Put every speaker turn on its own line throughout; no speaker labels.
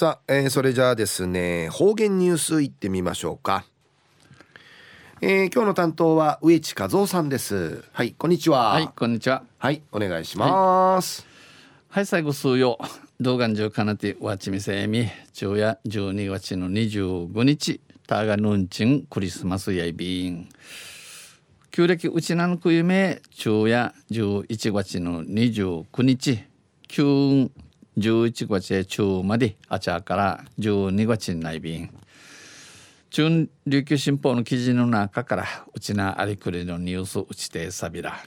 さあ、えー、それじゃあですね方言ニュースいってみましょうか、えー、今日の担当は植地和夫さんです。はいこんにちは。
はいこんにちは。
はいお願いします、
はい、はい、最後数曜動画中かなてわちみせみ昼夜12月の25日タガヌンチンクリスマスやいびん。旧暦うちなのくゆめ昼夜11月の29日旧11月中まであちゃから12月に内便中琉球新報の記事の中からうちなありくりのニュースうちてさびら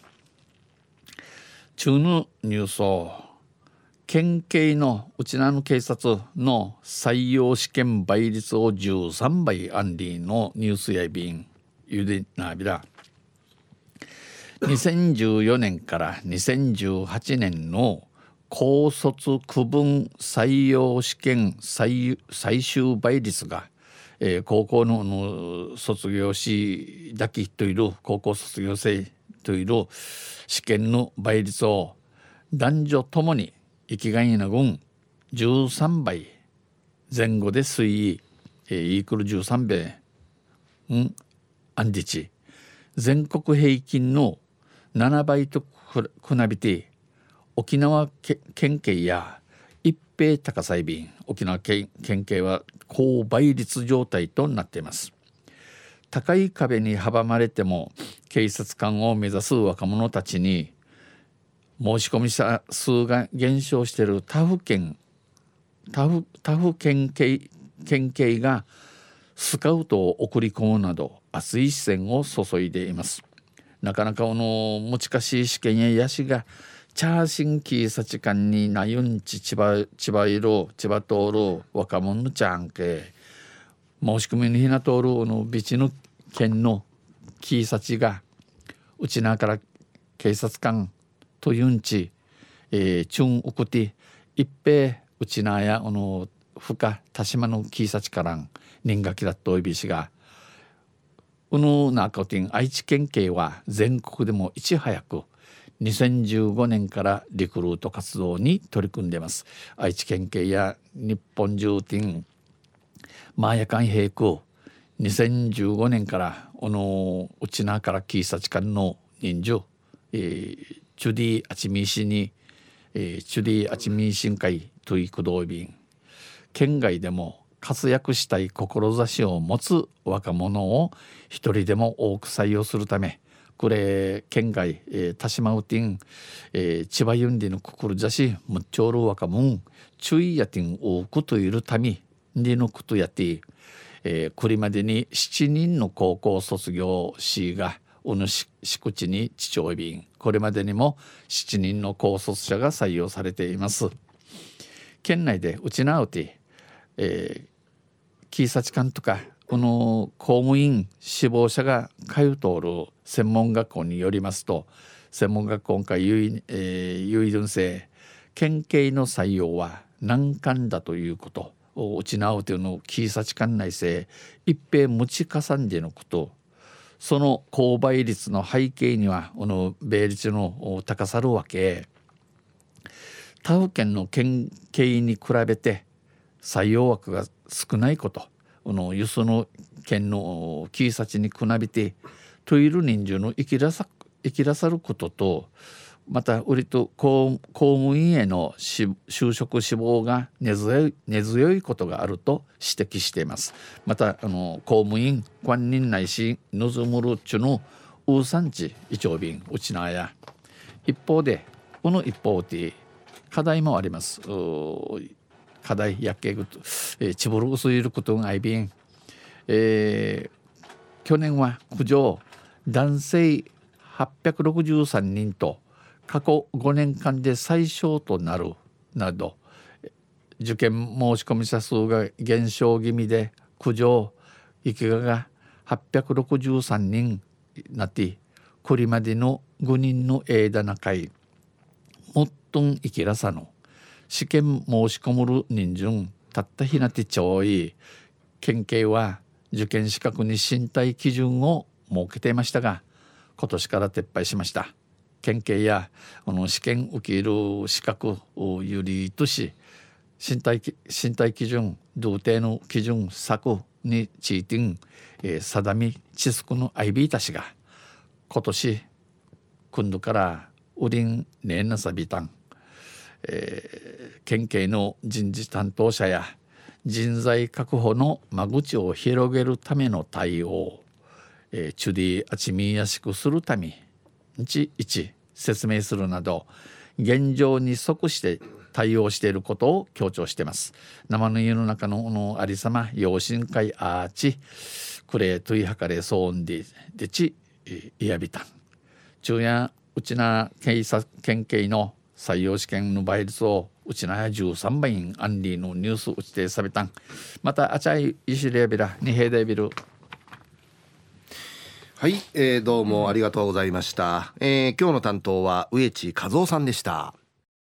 中のニュースを県警のうちなの警察の採用試験倍率を13倍アンディのニュースや便ゆでなびら2014年から2018年の高卒区分採用試験最終倍率が、えー、高校の卒業しだけといる高校卒業生といる試験の倍率を男女ともに生きがいな軍13倍前後で推移、えー、イークル13倍うんアンディチ全国平均の7倍と比べて沖縄県警や一平高裁便沖縄県警は高倍率状態となっています。高い壁に阻まれても警察官を目指す若者たちに申し込み者数が減少している他府県他府他府県警県警がスカウトを送り込むなど熱い視線を注いでいます。なかなかこの難しい試験やヤシがチャーシンキーサチカンになゆんち千葉千葉色千葉通る若者のちゃんけ。申し込みにひな通るのビチの県のキーサチがうちなから警察官とゆんち、えー、チュンウクティ一平うちなやあのふか田島のキーサチからん人がきだっといびしがうぬなかてん愛知県警は全国でもいち早く2015年からリクルート活動に取り組んでます。愛知県警や日本重点マーヤ間平空2015年からこのうちなからキーサチカンの人数、えー、チュディアチミーシに、えー、チュディアチミーシン会という駆動便県外でも活躍したい志を持つ若者を一人でも多く採用するためこれ県外、えー、田島ウティン、えー、千葉ユンディのくくるじゃしむっちょる若者注意やてん多くといるためにのことやて、えー、これまでに7人の高校卒業しがおぬし敷地に父親便これまでにも7人の高卒者が採用されています。県内でうちなうて、えー、キーサチカンとかこの公務員志望者が通うとおる専門学校によりますと専門学校会有えー、有意生県警の採用は難関だということを失うちなうのキーサチ管内生一平持ち重んでのこと。その購買率の背景にはこの米率の高さるわけ。他府県の県警に比べて採用枠が少ないこと。の輸送の県のキーサチに比べてトイル人数の生きらさ生きらさることとまた売りと公務員への就職志望が根強い根強いことがあると指摘しています。またあの公務員官人ないし望むるちゅのウーサンチイチョウビンウチナーや。一方でこの一方で課題もあります。課題やけぐと、え、ちぼるうすいることがいびん、えー、去年は苦情男性863人と過去5年間で最小となるなど受験申し込み者数が減少気味で苦情生きがが863人なってこれまでの5人の枝な会もっとん生きらさの。試験申し込む人数たったひなてちょい県警は受験資格に身体基準を設けていましたが今年から撤廃しました県警やこの試験受ける資格を有利とし身体身体基準同定の基準策についてん、えー、定み知識のアイビーたちが今年今度からウリンネーナサビタン、えー、県警の人事担当者や人材確保の間口を広げるための対応、えー、チュディアチミやしくするために一説明するなど現状に即して対応していることを強調しています。生の家の中ののありさま養親会アーチクレートイハカレソーンディデチイヤビタン中夜うちな警察県警の採用試験の倍率をうちなや13倍アンリーのニュースうちてさびた。んまたあちゃい石レビラ二平でビル。
はい、えー、どうもありがとうございました、えー、今日の担当は植地和夫さんでした。